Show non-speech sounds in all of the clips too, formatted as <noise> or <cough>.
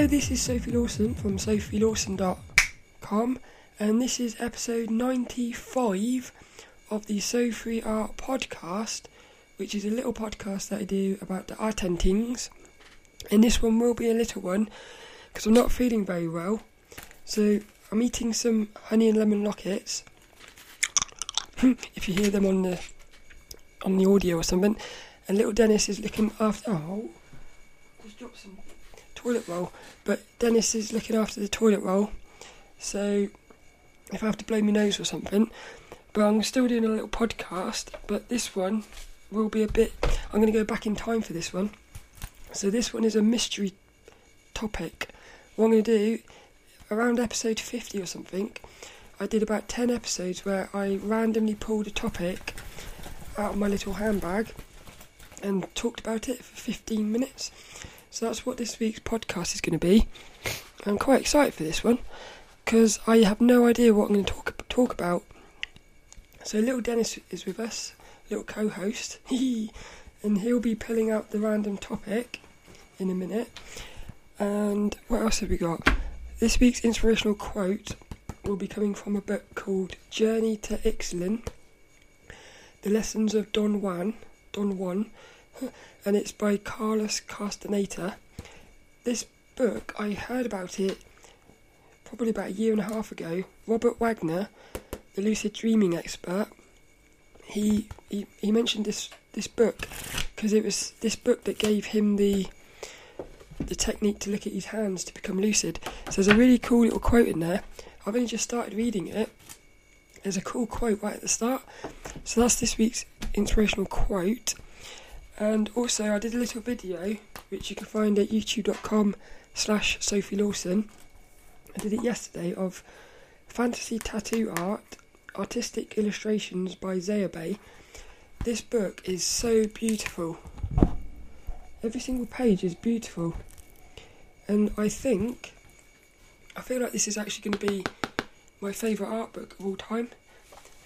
Hello, this is Sophie Lawson from sophielawson.com, and this is episode 95 of the So Free Art podcast, which is a little podcast that I do about the art and things. And this one will be a little one because I'm not feeling very well. So I'm eating some honey and lemon lockets. <clears throat> if you hear them on the on the audio or something, and little Dennis is looking after. Oh, just dropped some toilet roll. But Dennis is looking after the toilet roll, so if I have to blow my nose or something. But I'm still doing a little podcast. But this one will be a bit. I'm going to go back in time for this one. So this one is a mystery topic. What I'm going to do around episode 50 or something. I did about 10 episodes where I randomly pulled a topic out of my little handbag and talked about it for 15 minutes. So that's what this week's podcast is going to be. I'm quite excited for this one because I have no idea what I'm going to talk talk about. So little Dennis is with us, little co-host, <laughs> and he'll be pulling out the random topic in a minute. And what else have we got? This week's inspirational quote will be coming from a book called Journey to Ixtlan the Lessons of Don Juan, Don Juan, <laughs> and it's by Carlos Castaneda. This book, I heard about it probably about a year and a half ago. Robert Waggoner, the lucid dreaming expert, he he, he mentioned this this book because it was this book that gave him the the technique to look at his hands to become lucid. So there's a really cool little quote in there. I've only just started reading it, there's a cool quote right at the start. So that's this week's inspirational quote. And also, I did a little video which you can find at youtube.com slash Sophie Lawson. I did it yesterday of fantasy tattoo art, artistic illustrations by Zayabe. This book is so beautiful. Every single page is beautiful. And I think, I feel like this is actually going to be my favourite art book of all time.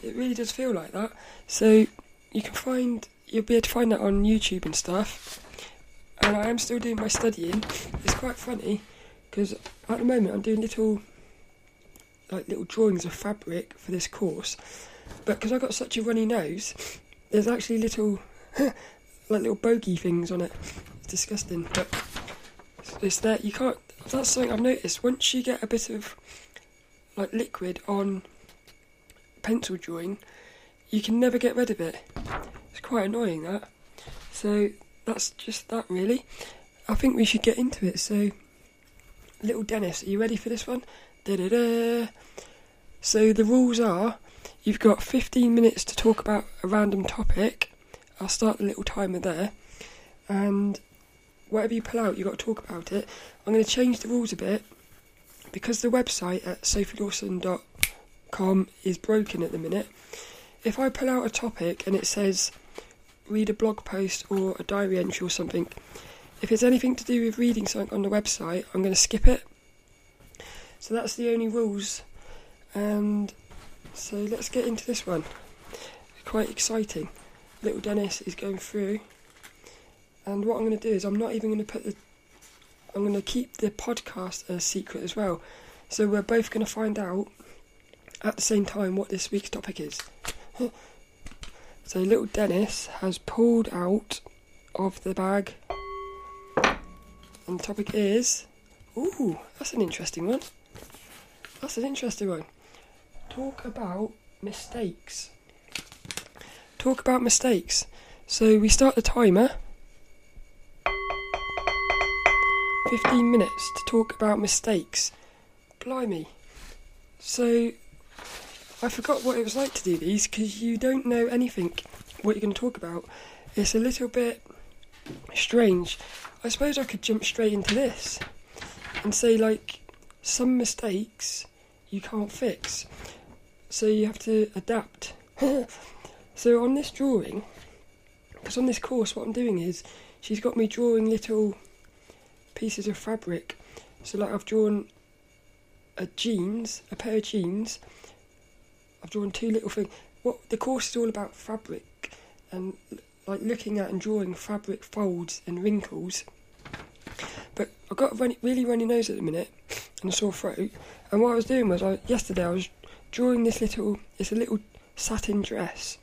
It really does feel like that. So you can find you'll be able to find that on YouTube and stuff. And I am still doing my studying. It's quite funny because at the moment I'm doing little like little drawings of fabric for this course. But because I've got such a runny nose, there's actually little <laughs> like little bogey things on it. It's disgusting, but it's there. You can't. That's something I've noticed. Once you get a bit of like liquid on pencil drawing, you can never get rid of it. It's quite annoying that. So that's just that really. I think we should get into it. So, little Dennis, are you ready for this one? Da-da-da. So the rules are you've got 15 minutes to talk about a random topic. I'll start the little timer there. And whatever you pull out, you've got to talk about it. I'm going to change the rules a bit because the website at sophielawson.com is broken at the minute, if I pull out a topic and it says read a blog post or a diary entry or something, if it's anything to do with reading something on the website, I'm going to skip it. So that's the only rules. And so let's get into this one. Quite exciting. Little Dennis is going through. And what I'm going to do is I'm not even going to put the I'm going to keep the podcast a secret as well. So we're both going to find out at the same time what this week's topic is. So little Dennis has pulled out of the bag, and the topic is. Ooh, that's an interesting one. That's an interesting one. Talk about mistakes. Talk about mistakes. So we start the timer. 15 minutes to talk about mistakes. Blimey. So, I forgot what it was like to do these because you don't know anything what you're going to talk about. It's a little bit strange. I suppose I could jump straight into this and say, like, some mistakes you can't fix. So you have to adapt. <laughs> so on this drawing, because on this course, what I'm doing is she's got me drawing little pieces of fabric. So like I've drawn a jeans, a pair of jeans. I've drawn two little things. What the course is all about fabric and like looking at and drawing fabric folds and wrinkles. But I've got a runny, really runny nose at the minute and a sore throat. And what I was doing was, I, yesterday I was drawing this little, it's a little satin dress.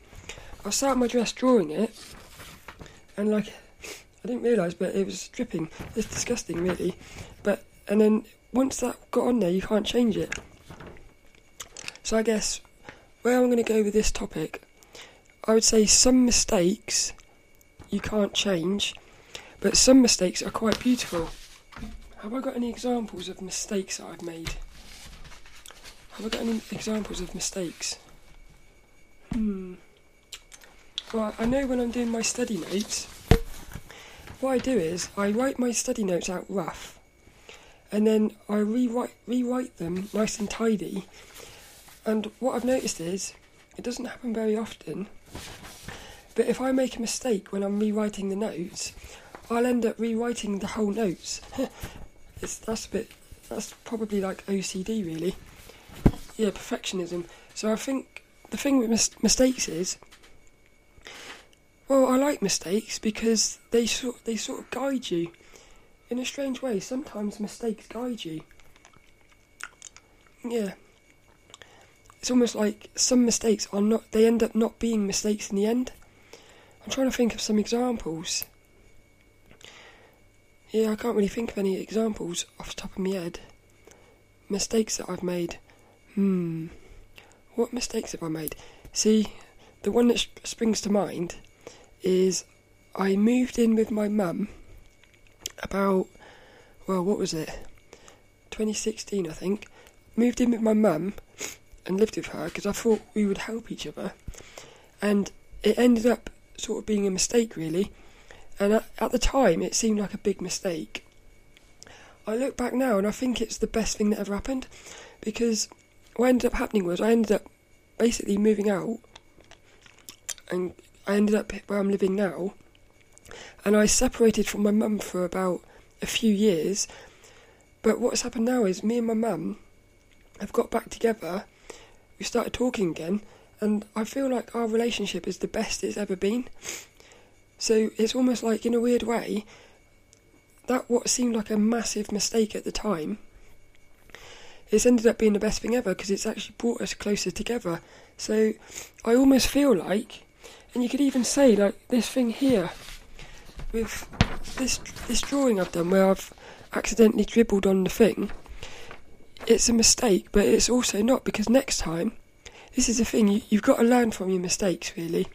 I sat my dress drawing it, and like, I didn't realise, but it was dripping. It's disgusting, really. But and then once that got on there, you can't change it. So I guess where I'm going to go with this topic, I would say some mistakes you can't change, but some mistakes are quite beautiful. Have I got any examples of mistakes that I've made? Have I got any examples of mistakes? Hmm. Well, I know when I'm doing my study notes, what I do is I write my study notes out rough, and then I rewrite rewrite them nice and tidy. And what I've noticed is it doesn't happen very often, but if I make a mistake when I'm rewriting the notes, I'll end up rewriting the whole notes. <laughs> it's that's a bit that's probably like OCD really. Yeah, perfectionism. So I think the thing with mis- mistakes is well, I like mistakes because they sort they sort of guide you in a strange way. Sometimes mistakes guide you. Yeah. It's almost like some mistakes are not they end up not being mistakes in the end. I'm trying to think of some examples. Yeah, I can't really think of any examples off the top of my head. Mistakes that I've made. Hmm. What mistakes have I made? See, the one that springs to mind is I moved in with my mum about, well, what was it? 2016, I think. Moved in with my mum and lived with her because I thought we would help each other. And it ended up sort of being a mistake, really. And at, at the time, it seemed like a big mistake. I look back now and I think it's the best thing that ever happened because what ended up happening was I ended up basically moving out and I ended up where I'm living now, and I separated from my mum for about a few years. But what's happened now is me and my mum have got back together. We started talking again, and I feel like our relationship is the best it's ever been. So it's almost like, in a weird way, that what seemed like a massive mistake at the time, it's ended up being the best thing ever because it's actually brought us closer together. So I almost feel like and you could even say like this thing here with this this drawing I've done where I've accidentally dribbled on the thing. It's a mistake, but it's also not because next time, this is the thing you, you've got to learn from your mistakes. Really,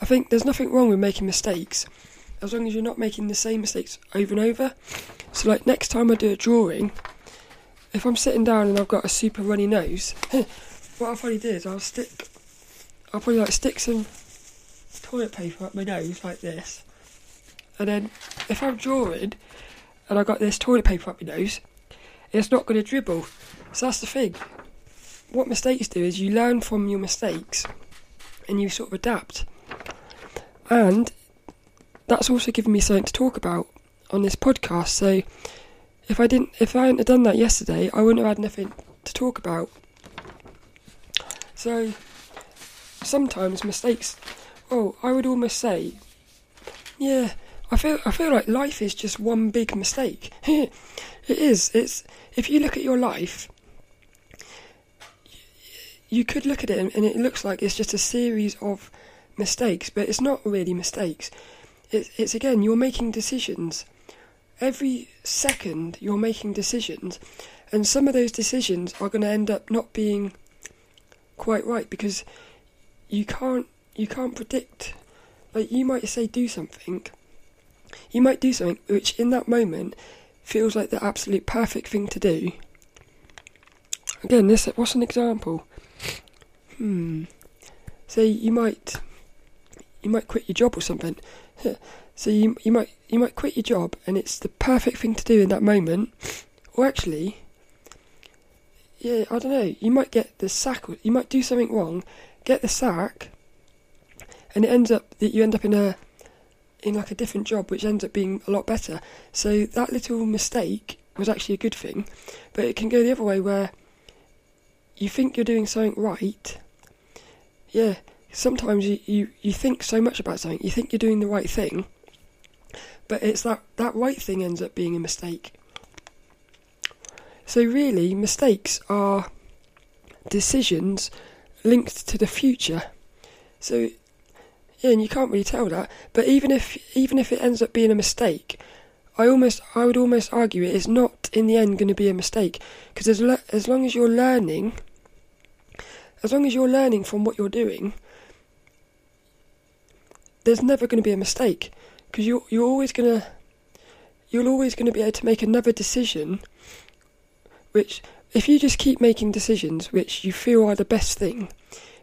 I think there's nothing wrong with making mistakes as long as you're not making the same mistakes over and over. So, like next time I do a drawing, if I'm sitting down and I've got a super runny nose, <laughs> what I'll probably do is I'll stick I'll probably like stick some toilet paper up my nose like this, and then if I'm drawing and I got this toilet paper up my nose, it's not going to dribble. So that's the thing. What mistakes do is you learn from your mistakes, and you sort of adapt. And that's also given me something to talk about on this podcast. So if I didn't, if I hadn't done that yesterday, I wouldn't have had nothing to talk about. So sometimes mistakes. Oh, I would almost say, yeah, I feel I feel like life is just one big mistake. <laughs> it is. It's if you look at your life, you could look at it and it looks like it's just a series of mistakes, but it's not really mistakes. It's it's again you're making decisions. Every second you're making decisions, and some of those decisions are going to end up not being quite right because you can't you can't predict. Like you might say do something, you might do something which in that moment feels like the absolute perfect thing to do. Again, this what's an example? Hmm. Say you might you might quit your job or something. <laughs> So you you might you might quit your job and it's the perfect thing to do in that moment. Or actually, yeah, I don't know. You might get the sack. You might do something wrong, get the sack, and it ends up that you end up in a in like a different job, which ends up being a lot better. So that little mistake was actually a good thing, but it can go the other way where you think you're doing something right. Yeah, sometimes you, you, you think so much about something, you think you're doing the right thing, but it's that that right thing ends up being a mistake. So really, mistakes are decisions linked to the future. So yeah, and you can't really tell that. But even if even if it ends up being a mistake, I almost I would almost argue it is not in the end going to be a mistake because as le- as long as you're learning, as long as you're learning from what you're doing, there's never going to be a mistake because you you're always gonna you're always going to be able to make another decision, which if you just keep making decisions which you feel are the best thing,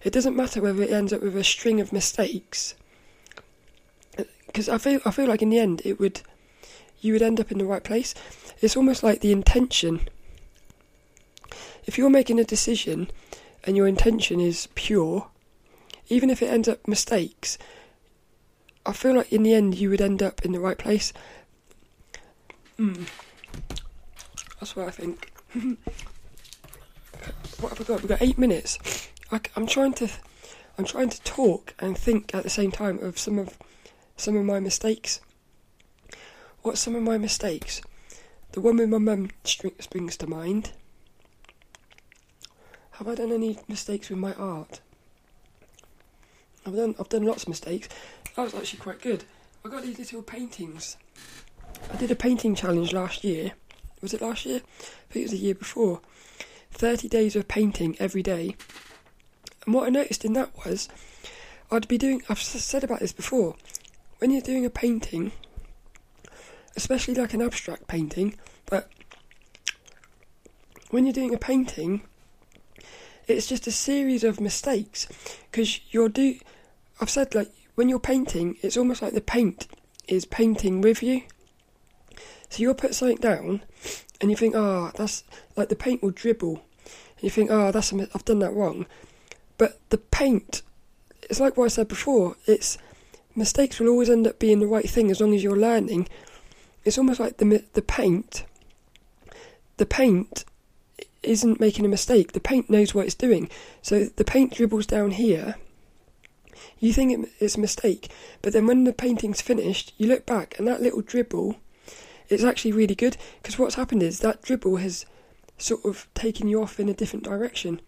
it doesn't matter whether it ends up with a string of mistakes. Because I feel I feel like in the end it would you would end up in the right place. It's almost like the intention. If you're making a decision and your intention is pure, even if it ends up mistakes, I feel like in the end you would end up in the right place. Mm. That's what I think. <laughs> what have we got? We've got eight minutes. I, am trying to, I'm trying to talk and think at the same time of some of, some of my mistakes. What some of my mistakes? The one with my mum springs to mind. Have I done any mistakes with my art? I've done I've done lots of mistakes. That was actually quite good. I got these little paintings. I did a painting challenge last year. Was it last year? I think it was the year before. 30 days of painting every day. And what I noticed in that was I'd be doing I've said about this before. When you're doing a painting, especially like an abstract painting, but when you're doing a painting, it's just a series of mistakes because you're do. I've said like when you're painting, it's almost like the paint is painting with you. So you'll put something down, and you think, oh, that's like the paint will dribble, and you think, oh, that's I've done that wrong. But the paint, it's like what I said before. It's mistakes will always end up being the right thing as long as you're learning it's almost like the the paint. The paint isn't making a mistake. The paint knows what it's doing. So the paint dribbles down here. You think it's a mistake, but then when the painting's finished, you look back and that little dribble, it's actually really good because what's happened is that dribble has sort of taken you off in a different direction.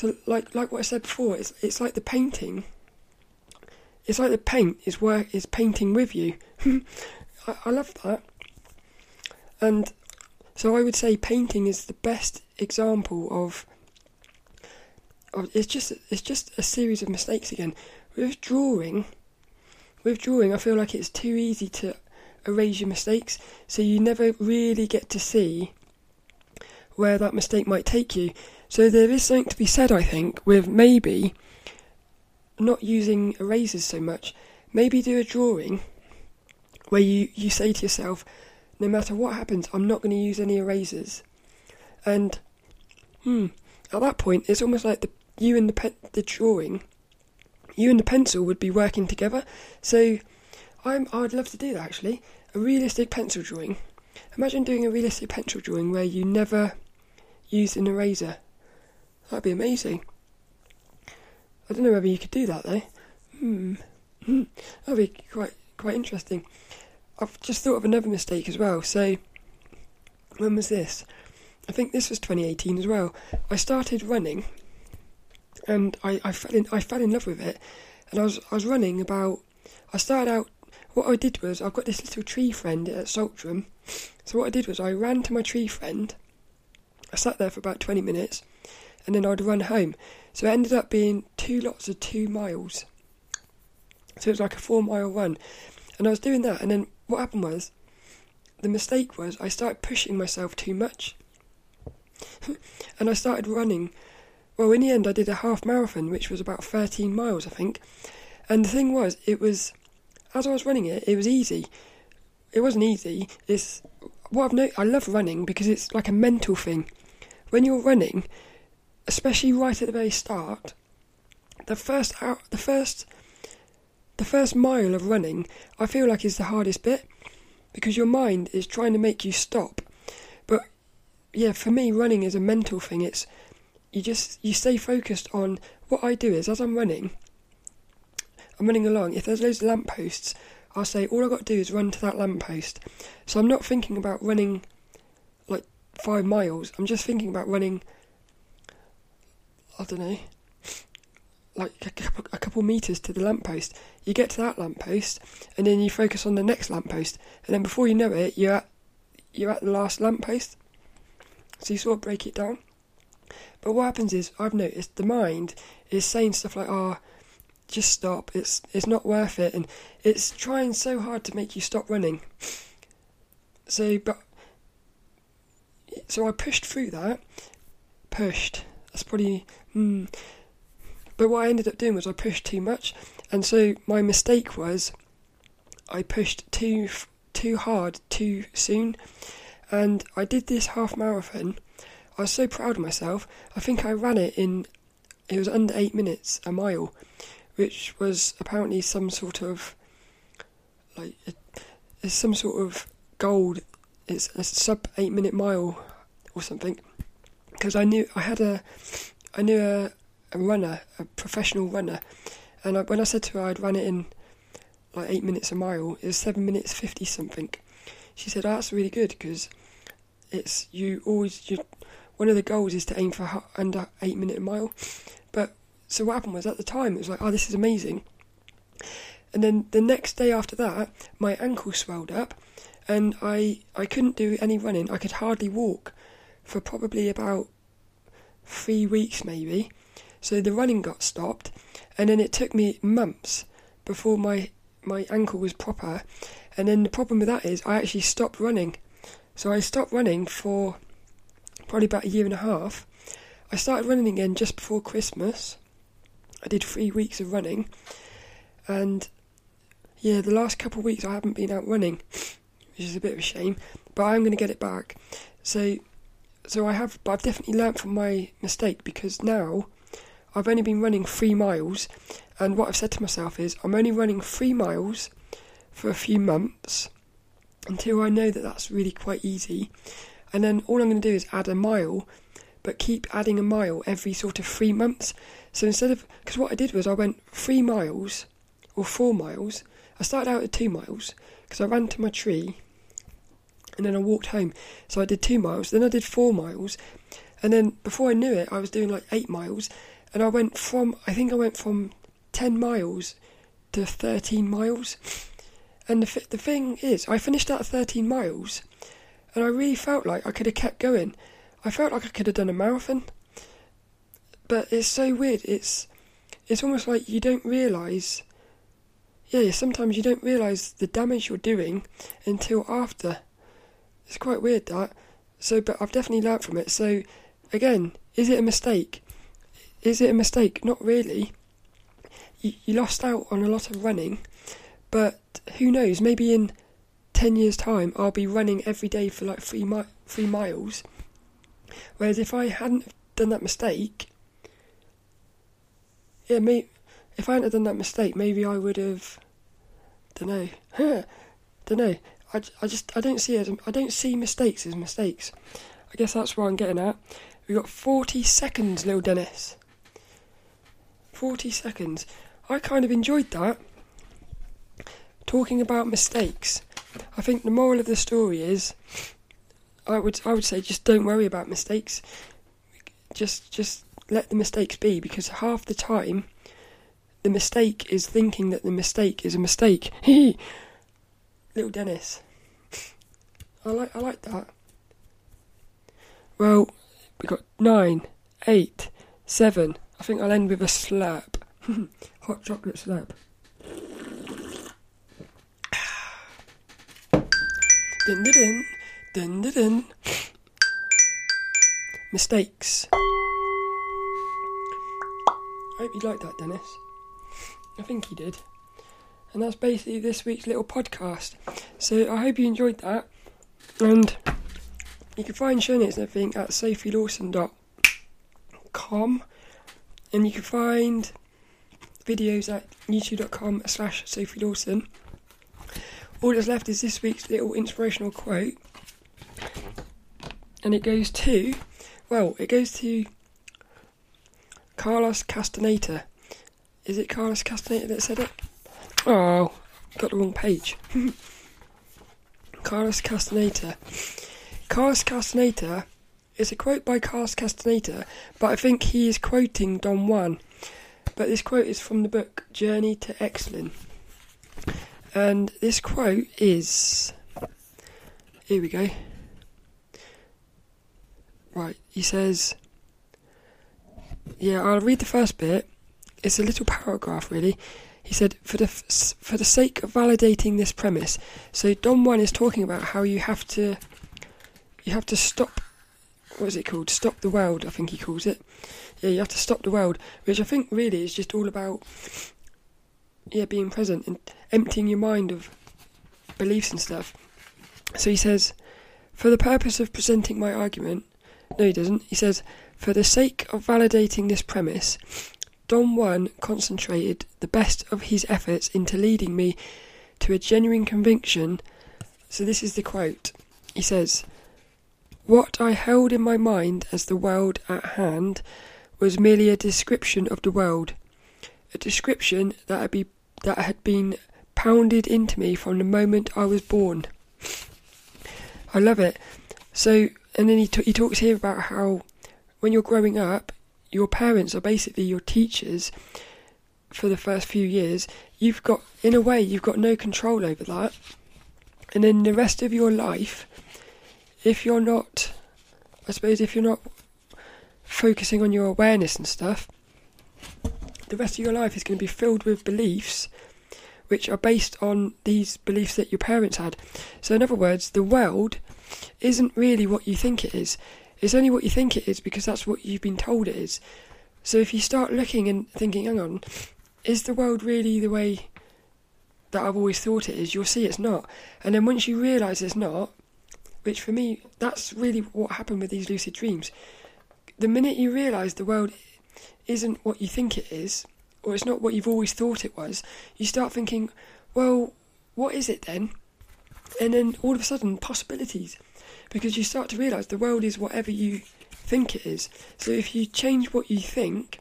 So like like what I said before, it's it's like the painting. It's like the paint is work is painting with you. <laughs> I, I love that. And so I would say painting is the best example of, of it's just it's just a series of mistakes again. With drawing, with drawing, I feel like it's too easy to erase your mistakes, so you never really get to see where that mistake might take you. So there is something to be said, I think, with maybe not using erasers so much. Maybe do a drawing where you, you say to yourself, no matter what happens, I'm not going to use any erasers. And hmm, at that point, it's almost like the you and the pe- the drawing, you and the pencil would be working together. So I'm I'd love to do that actually. A realistic pencil drawing. Imagine doing a realistic pencil drawing where you never use an eraser. That'd be amazing. I don't know whether you could do that though. Hmm. hmm. That'd be quite quite interesting. I've just thought of another mistake as well. So, when was this? I think this was 2018 as well. I started running, and I, I fell in I fell in love with it, and I was I was running about. I started out. What I did was I've got this little tree friend at Saltram, so what I did was I ran to my tree friend. I sat there for about 20 minutes, and then I'd run home. So it ended up being two lots of two miles. So it was like a four mile run, and I was doing that, and then what happened was, the mistake was I started pushing myself too much. <laughs> and I started running. Well, in the end, I did a half marathon, which was about 13 miles, I think. And the thing was, it was, as I was running it, it was easy. It wasn't easy. It's what I've noticed. I love running because it's like a mental thing. When you're running, especially right at the very start, the first hour, the first the first mile of running, I feel like is the hardest bit because your mind is trying to make you stop. But yeah, for me, running is a mental thing. It's you just you stay focused on what I do is as I'm running, I'm running along. If there's loads of lampposts, I'll say all I've got to do is run to that lamppost. So I'm not thinking about running like five miles. I'm just thinking about running. I don't know, like a couple, a couple meters to the lamppost. You get to that lamppost, and then you focus on the next lamppost, and then before you know it, you're at you're at the last lamppost. So you sort of break it down. But what happens is, I've noticed the mind is saying stuff like, "Oh, just stop. It's it's not worth it," and it's trying so hard to make you stop running. So, but so I pushed through that. Pushed. That's probably. Hmm. But what I ended up doing was I pushed too much, and so my mistake was I pushed too too hard too soon, and I did this half marathon. I was so proud of myself. I think I ran it in it was under eight minutes a mile, which was apparently some sort of like it's some sort of gold. It's a sub eight minute mile or something. Because I knew I had a I knew a a runner, a professional runner, and I, when I said to her I'd run it in like eight minutes a mile, it was seven minutes fifty something. She said, oh, "That's really good because it's you always you." One of the goals is to aim for under eight minute a mile, but so what happened was at the time it was like, "Oh, this is amazing," and then the next day after that, my ankle swelled up, and I I couldn't do any running. I could hardly walk for probably about three weeks maybe, so the running got stopped, and then it took me months before my my ankle was proper. And then the problem with that is I actually stopped running. So I stopped running for probably about a year and a half. I started running again just before Christmas. I did three weeks of running, and yeah, the last couple of weeks I haven't been out running, which is a bit of a shame. But I'm going to get it back. So, so I have, but I've definitely learned from my mistake because now I've only been running three miles, and what I've said to myself is I'm only running three miles for a few months until I know that that's really quite easy. And then all I'm going to do is add a mile, but keep adding a mile every sort of three months. So instead of, because what I did was I went three miles or four miles. I started out at two miles because I ran to my tree and then I walked home. So I did two miles, then I did four miles, and then before I knew it, I was doing like eight miles, and I went from I think I went from ten miles to thirteen miles. And the the thing is, I finished at thirteen miles, and I really felt like I could have kept going. I felt like I could have done a marathon. But it's so weird. It's it's almost like you don't realise. Yeah, sometimes you don't realise the damage you're doing until after. It's quite weird that. So, but I've definitely learnt from it. So, again, is it a mistake? Is it a mistake? Not really. You, you lost out on a lot of running, but who knows? Maybe in 10 years' time, I'll be running every day for like three, mi- three miles. Whereas if I hadn't done that mistake, yeah, me, if I hadn't done that mistake, maybe I would have, don't know, <laughs> don't know. I, I just I don't see it as, I don't see mistakes as mistakes. I guess that's what I'm getting at. We've got 40 seconds, little Dennis. 40 seconds. I kind of enjoyed that. Talking about mistakes. I think the moral of the story is I would I would say just don't worry about mistakes. Just just let the mistakes be because half the time the mistake is thinking that the mistake is a mistake. <laughs> Little Dennis. <laughs> I like I like that. Well, we got nine, eight, seven, I think I'll end with a slap. <laughs> Hot chocolate slap. <sighs> dun dun dun dun dun. <sighs> Mistakes. I hope you liked that, Dennis. I think he did. And that's basically this week's little podcast. So I hope you enjoyed that. And you can find show notes and everything at sophielawson.com and you can find videos at youtube.com slash Sophie Lawson. All that's left is this week's little inspirational quote. And it goes to, well, it goes to Carlos Castaneda. Is it Carlos Castaneda that said it? Oh, got the wrong page. <laughs> Carlos Castaneda. Carlos Castaneda is a quote by Carlos Castaneda, but I think he is quoting Don Juan. But this quote is from the book Journey to Ixtlan. And this quote is. Here we go. Right, he says. Yeah, I'll read the first bit. It's a little paragraph, really. He said, for the, f- for the sake of validating this premise, so Don Juan is talking about how you have to, you have to stop, what is it called? Stop the world, I think he calls it. Yeah, you have to stop the world, which I think really is just all about, yeah, being present and emptying your mind of beliefs and stuff. So he says, for the purpose of presenting my argument, no, he doesn't. He says, for the sake of validating this premise, Don Juan concentrated the best of his efforts into leading me to a genuine conviction. So, this is the quote. He says, What I held in my mind as the world at hand was merely a description of the world, a description that had, be, that had been pounded into me from the moment I was born. I love it. So, and then he, t- he talks here about how when you're growing up, your parents are basically your teachers for the first few years, you've got, in a way, you've got no control over that. And then the rest of your life, if you're not, I suppose, if you're not focusing on your awareness and stuff, the rest of your life is going to be filled with beliefs which are based on these beliefs that your parents had. So, in other words, the world isn't really what you think it is. It's only what you think it is because that's what you've been told it is. So if you start looking and thinking, hang on, is the world really the way that I've always thought it is? You'll see it's not. And then once you realise it's not, which for me, that's really what happened with these lucid dreams. The minute you realise the world isn't what you think it is, or it's not what you've always thought it was, you start thinking, well, what is it then? And then all of a sudden, possibilities because you start to realize the world is whatever you think it is. So if you change what you think,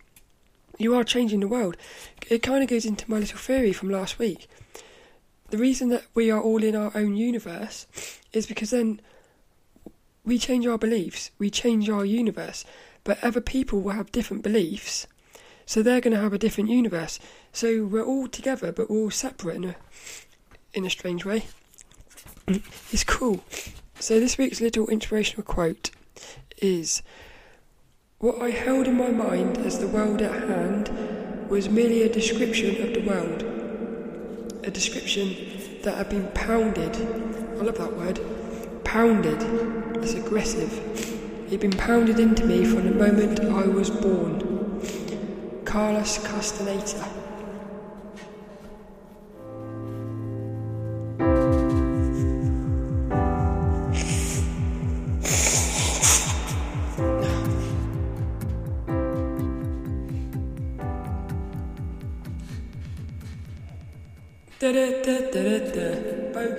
you are changing the world. It kind of goes into my little theory from last week. The reason that we are all in our own universe is because then we change our beliefs, we change our universe, but other people will have different beliefs, so they're going to have a different universe. So we're all together, but we're all separate in a in a strange way. <clears throat> It's cool. So, this week's little inspirational quote is What I held in my mind as the world at hand was merely a description of the world. A description that had been pounded. I love that word. Pounded. It's aggressive. It had been pounded into me from the moment I was born. Carlos Castaneda.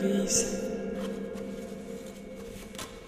Da